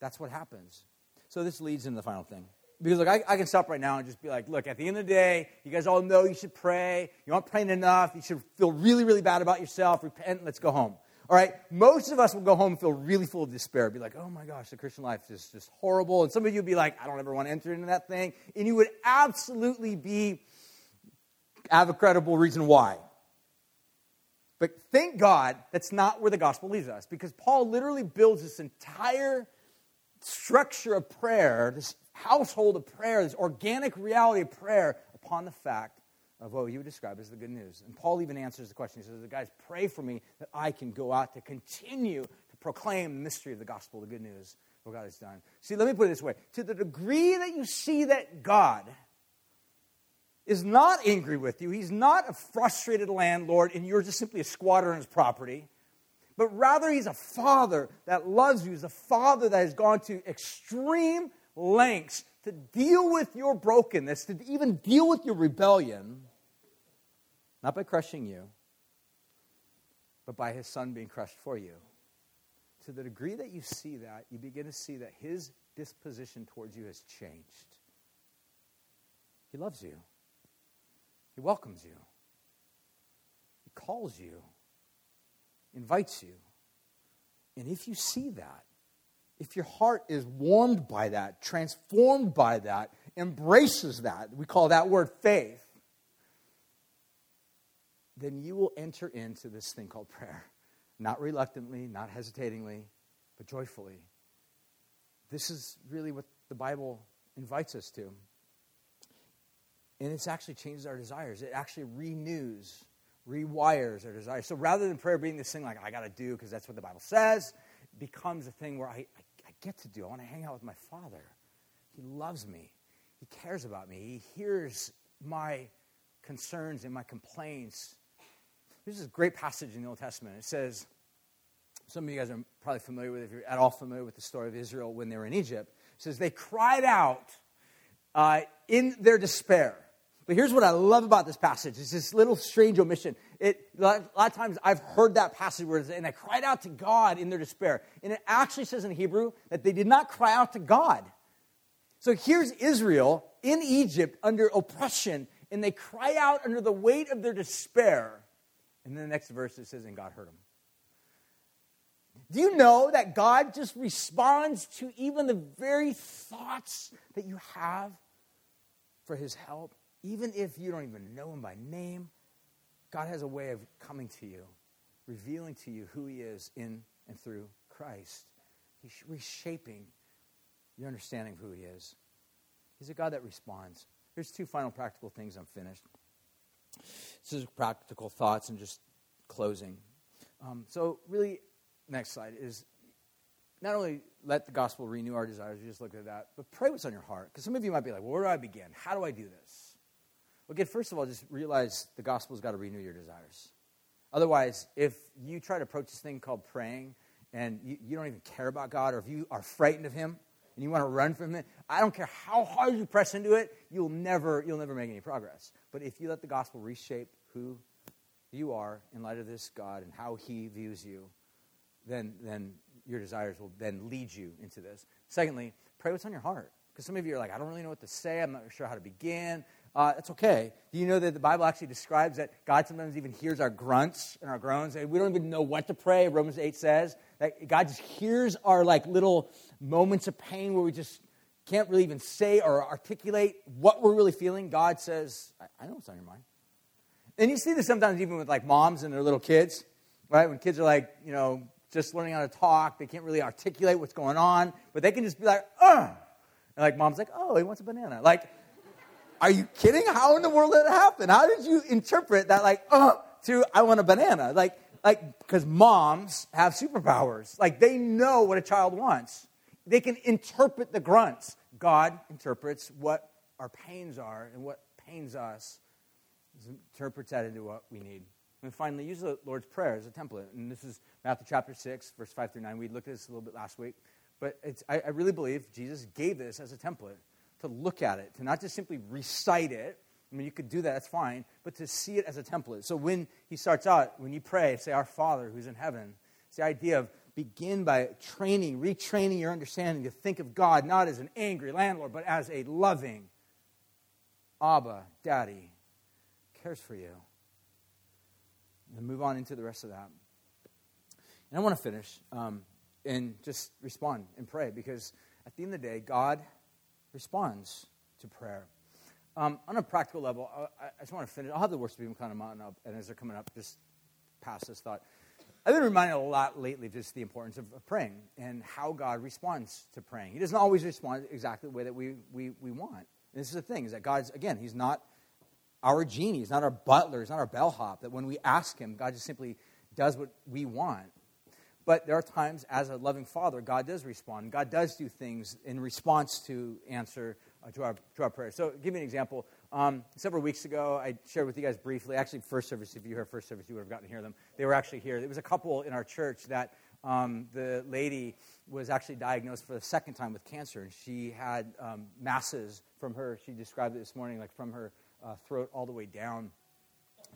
That's what happens. So this leads into the final thing. Because, look, I, I, can stop right now and just be like, look, at the end of the day, you guys all know you should pray. You aren't praying enough. You should feel really, really bad about yourself. Repent. Let's go home. All right, most of us will go home and feel really full of despair. Be like, oh my gosh, the Christian life is just horrible. And some of you would be like, I don't ever want to enter into that thing. And you would absolutely be, have a credible reason why. But thank God that's not where the gospel leads us because Paul literally builds this entire structure of prayer, this household of prayer, this organic reality of prayer upon the fact of what you would describe as the good news. And Paul even answers the question. He says, The Guys, pray for me that I can go out to continue to proclaim the mystery of the gospel, the good news, what God has done. See, let me put it this way to the degree that you see that God is not angry with you, He's not a frustrated landlord, and you're just simply a squatter on His property. But rather, he's a father that loves you. He's a father that has gone to extreme lengths to deal with your brokenness, to even deal with your rebellion, not by crushing you, but by his son being crushed for you. To the degree that you see that, you begin to see that his disposition towards you has changed. He loves you, he welcomes you, he calls you, invites you. And if you see that, if your heart is warmed by that, transformed by that, embraces that, we call that word faith, then you will enter into this thing called prayer. Not reluctantly, not hesitatingly, but joyfully. this is really what the Bible invites us to. And it actually changes our desires. It actually renews, rewires our desires. So rather than prayer being this thing like, I got to do because that's what the Bible says, becomes a thing where I, I, I get to do. I want to hang out with my Father. He loves me, He cares about me, He hears my concerns and my complaints. This great passage in the Old Testament. It says, some of you guys are probably familiar with, if you're at all familiar with the story of Israel when they were in Egypt. It says they cried out uh, in their despair. But here's what I love about this passage. It's this little strange omission. It, a lot of times I've heard that passage where it says, and they cried out to God in their despair. And it actually says in Hebrew that they did not cry out to God. So here's Israel in Egypt under oppression, and they cry out under the weight of their despair. And then the next verse it says, and God heard him. Do you know that God just responds to even the very thoughts that you have for his help? Even if you don't even know him by name, God has a way of coming to you, revealing to you who he is in and through Christ. He's reshaping your understanding of who he is. He's a God that responds. Here's two final practical things. I'm finished. This is practical thoughts and just closing. Um, so, really, next slide is not only let the gospel renew our desires, you just look at that, but pray what's on your heart. Because some of you might be like, well, where do I begin? How do I do this? Well, again, first of all, just realize the gospel's got to renew your desires. Otherwise, if you try to approach this thing called praying and you, you don't even care about God, or if you are frightened of Him and you want to run from Him, I don't care how hard you press into it, you'll never, you'll never make any progress. But if you let the gospel reshape who you are in light of this God and how He views you, then, then your desires will then lead you into this. Secondly, pray what's on your heart. Because some of you are like, I don't really know what to say. I'm not sure how to begin. Uh, that's okay. Do you know that the Bible actually describes that God sometimes even hears our grunts and our groans? And we don't even know what to pray. Romans 8 says that God just hears our like little moments of pain where we just can't really even say or articulate what we're really feeling. God says, I, I know what's on your mind. And you see this sometimes even with like moms and their little kids, right? When kids are like, you know, just learning how to talk. They can't really articulate what's going on, but they can just be like, ugh. And like mom's like, oh, he wants a banana. Like, are you kidding? How in the world did it happen? How did you interpret that like, uh, to I want a banana? Like, like, because moms have superpowers. Like, they know what a child wants. They can interpret the grunts. God interprets what our pains are and what pains us, interprets that into what we need. And finally, use the Lord's Prayer as a template. And this is Matthew chapter 6, verse 5 through 9. We looked at this a little bit last week. But I, I really believe Jesus gave this as a template to look at it, to not just simply recite it. I mean, you could do that, that's fine, but to see it as a template. So when he starts out, when you pray, say, Our Father who's in heaven, it's the idea of begin by training, retraining your understanding to think of God not as an angry landlord, but as a loving Abba, Daddy, cares for you and move on into the rest of that. And I want to finish um, and just respond and pray because at the end of the day, God responds to prayer. Um, on a practical level, I, I, just want to finish. I'll have the worship team kind of mountain up, and as they're coming up, just pass this thought. I've been reminded a lot lately of just the importance of, praying and how God responds to praying. He doesn't always respond exactly the way that we, we, we want. And this is the thing, is that God's, again, He's not our genie. He's not our butler. He's not our bellhop. That when we ask him, God just simply does what we want. But there are times, as a loving father, God does respond. God does do things in response to answer uh, to, our, to our prayers. So, give me an example. Um, several weeks ago, I shared with you guys briefly, actually, first service, if you heard first service, you would have gotten to hear them. They were actually here. There was a couple in our church that um, the lady was actually diagnosed for the second time with cancer. And she had um, masses from her, she described it this morning, like from her uh, throat all the way down.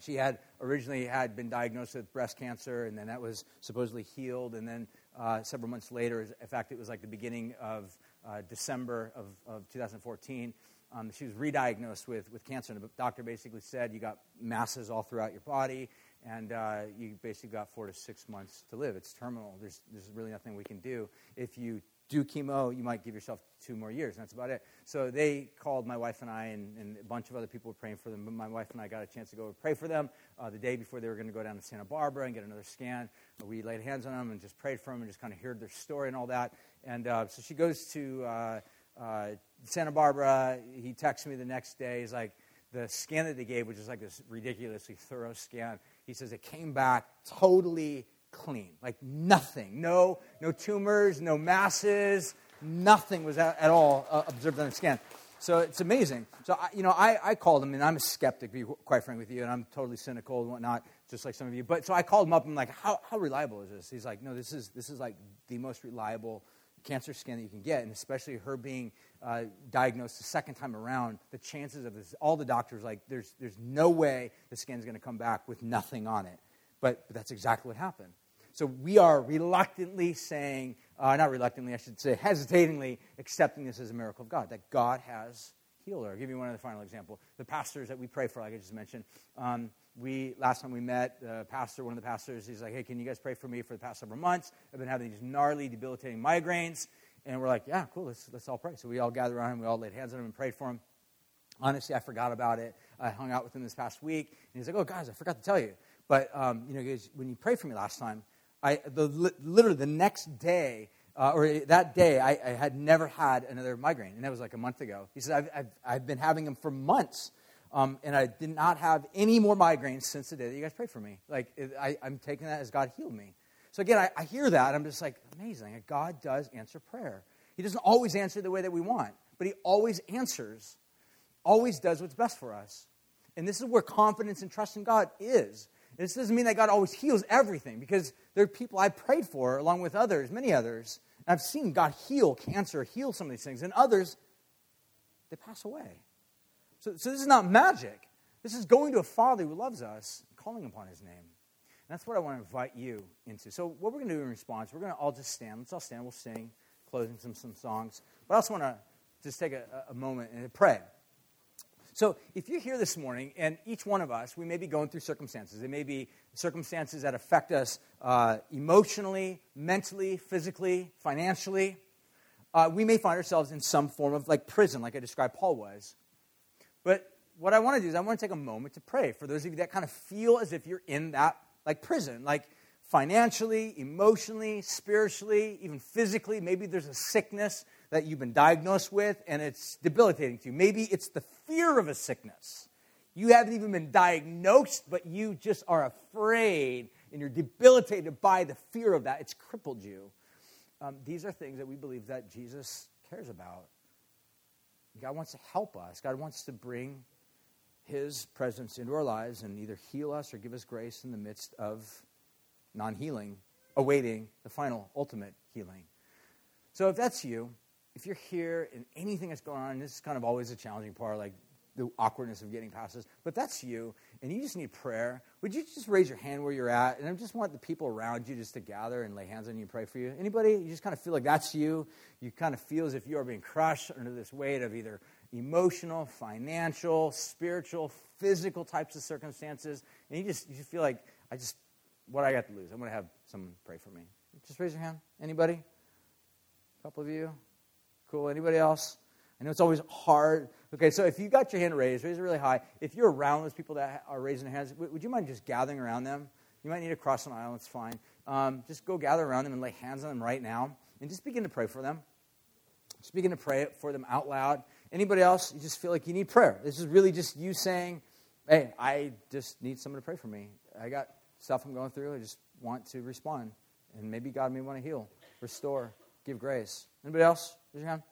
She had originally had been diagnosed with breast cancer, and then that was supposedly healed. And then uh, several months later, in fact, it was like the beginning of uh, December of, of 2014, um, she was re-diagnosed with, with cancer. And the doctor basically said you got masses all throughout your body, and uh, you basically got four to six months to live. It's terminal. There's, there's really nothing we can do. If you do chemo, you might give yourself two more years, and that's about it. So they called my wife and I, and, and a bunch of other people were praying for them. But my wife and I got a chance to go pray for them uh, the day before they were going to go down to Santa Barbara and get another scan. Uh, we laid hands on them and just prayed for them and just kind of heard their story and all that. And uh, so she goes to uh, Santa Barbara. He texts me the next day. He's like, the scan that they gave, which is like this ridiculously thorough scan, he says it came back totally clean, like nothing, no, no tumors, no masses, nothing was at, at all uh, observed on the scan. So it's amazing. So, I, you know, I, I called him, and I'm a skeptic, to be quite frank with you, and I'm totally cynical and whatnot, just like some of you. But so I called him up, and I'm like, how, how reliable is this? He's like, no, this is, this is like the most reliable cancer scan that you can get, and especially her being uh, diagnosed the second time around, the chances of this, all the doctors, like, there's, there's no way the scan's going to come back with nothing on it. But, but that's exactly what happened. So we are reluctantly saying, uh, not reluctantly, I should say, hesitatingly accepting this as a miracle of God, that God has healed her. I'll give you one other final example. The pastors that we pray for, like I just mentioned, um, we last time we met, the pastor, one of the pastors, he's like, "Hey, can you guys pray for me for the past several months? I've been having these gnarly, debilitating migraines." And we're like, "Yeah, cool. Let's let's all pray." So we all gathered around him. We all laid hands on him and prayed for him. Honestly, I forgot about it. I hung out with him this past week, and he's like, "Oh, guys, I forgot to tell you." But um, you know, when you prayed for me last time, I the, literally the next day. Uh, or that day, I, I, had never had another migraine, and that was like a month ago. He said, I've, I've, I've been having them for months. Um, and I did not have any more migraines since the day that you guys prayed for me. Like, I, am taking that as God healed me. So again, I, I hear that. I'm just like, amazing. God does answer prayer. He doesn't always answer the way that we want, but He always answers, always does what's best for us. And this is where confidence and trust in God is. This doesn't mean that God always heals everything, because there are people I've prayed for, along with others, many others. I've seen God heal cancer, heal some of these things, and others, they pass away. So, so this is not magic. This is going to a Father who loves us, calling upon His name. And that's what I want to invite you into. So, what we're going to do in response, we're going to all just stand. Let's all stand. We'll sing, closing some, some songs. But I also want to just take a, a moment and pray. So, if you're here this morning, and each one of us, we may be going through circumstances. They may be circumstances that affect us uh, emotionally, mentally, physically, financially. Uh, we may find ourselves in some form of like prison, like I described Paul was. But what I want to do is I want to take a moment to pray for those of you that kind of feel as if you're in that like prison, like financially, emotionally, spiritually, even physically. Maybe there's a sickness that you've been diagnosed with and it's debilitating to you. Maybe it's the fear of a sickness. You haven't even been diagnosed, but you just are afraid and you're debilitated by the fear of that. It's crippled you. Um, these are things that we believe that Jesus cares about. God wants to help us. God wants to bring His presence into our lives and either heal us or give us grace in the midst of non healing, awaiting the final, ultimate healing. So if that's you, if you're here and anything that's going on, this is kind of always a challenging part, like the awkwardness of getting past this, but that's you, and you just need prayer, would you just raise your hand where you're at? And I just want the people around you just to gather and lay hands on you and pray for you. Anybody? You just kind of feel like that's you. You kind of feel as if you are being crushed under this weight of either emotional, financial, spiritual, physical types of circumstances, and you just you just feel like I just what I got to lose. I'm going to have someone pray for me. Just raise your hand. Anybody? A couple of you. Cool. Anybody else? I know it's always hard. Okay, so if you got your hand raised, raise it really high. If you're around those people that are raising their hands, would you mind just gathering around them? You might need to cross an aisle, it's fine. Um, just go gather around them and lay hands on them right now and just begin to pray for them. Just begin to pray for them out loud. Anybody else, you just feel like you need prayer. This is really just you saying, hey, I just need someone to pray for me. I got stuff I'm going through. I just want to respond. And maybe God may want to heal, restore, give grace. Anybody else? Raise your hand.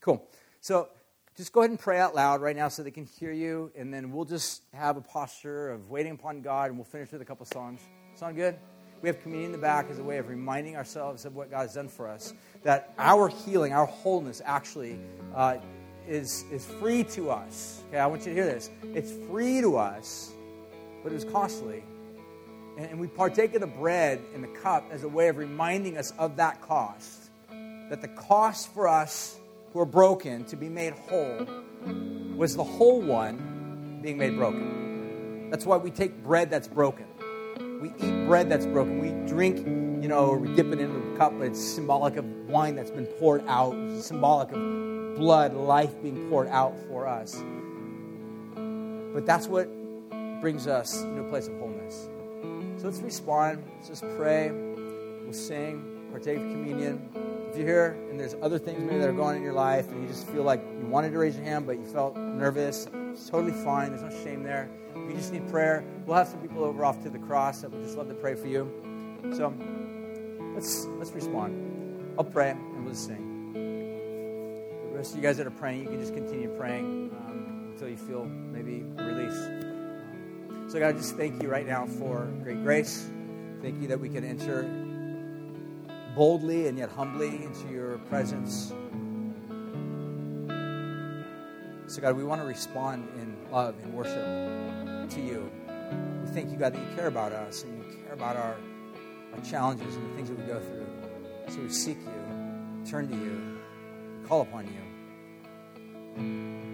Cool. So just go ahead and pray out loud right now so they can hear you, and then we'll just have a posture of waiting upon God, and we'll finish with a couple songs. Sound good? We have communion in the back as a way of reminding ourselves of what God has done for us. That our healing, our wholeness, actually uh, is, is free to us. Okay, I want you to hear this. It's free to us, but it was costly. And, and we partake of the bread and the cup as a way of reminding us of that cost. That the cost for us who are broken to be made whole was the whole one being made broken. That's why we take bread that's broken. We eat bread that's broken. We drink you know, we dip it into the cup, but it's symbolic of wine that's been poured out, symbolic of blood, life being poured out for us. But that's what brings us into a place of wholeness. So let's respond. Let's just pray. We'll sing, partake of communion. If you're here and there's other things maybe that are going on in your life and you just feel like you wanted to raise your hand but you felt nervous, it's totally fine. There's no shame there. If you just need prayer, we'll have some people over off to the cross that would just love to pray for you. So let's let's respond. I'll pray and we'll sing. The rest of you guys that are praying, you can just continue praying um, until you feel maybe release. So, God, I just thank you right now for great grace. Thank you that we can enter boldly and yet humbly into your presence. So, God, we want to respond in love and worship to you. We thank you, God, that you care about us and you care about our, our challenges and the things that we go through. So we seek you, turn to you, call upon you.